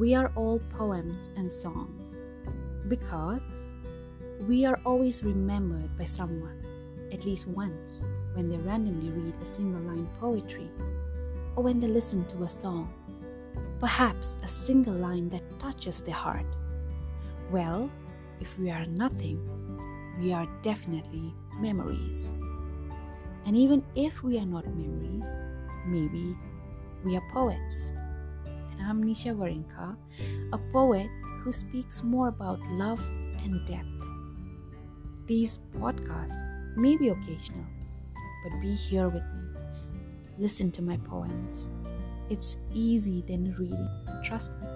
we are all poems and songs because we are always remembered by someone, at least once, when they randomly read a single line poetry or when they listen to a song, perhaps a single line that touches their heart. Well, if we are nothing, we are definitely memories. And even if we are not memories, maybe we are poets. Nisha Varinka, a poet who speaks more about love and death. These podcasts may be occasional, but be here with me. Listen to my poems. It's easy than reading. Trust me.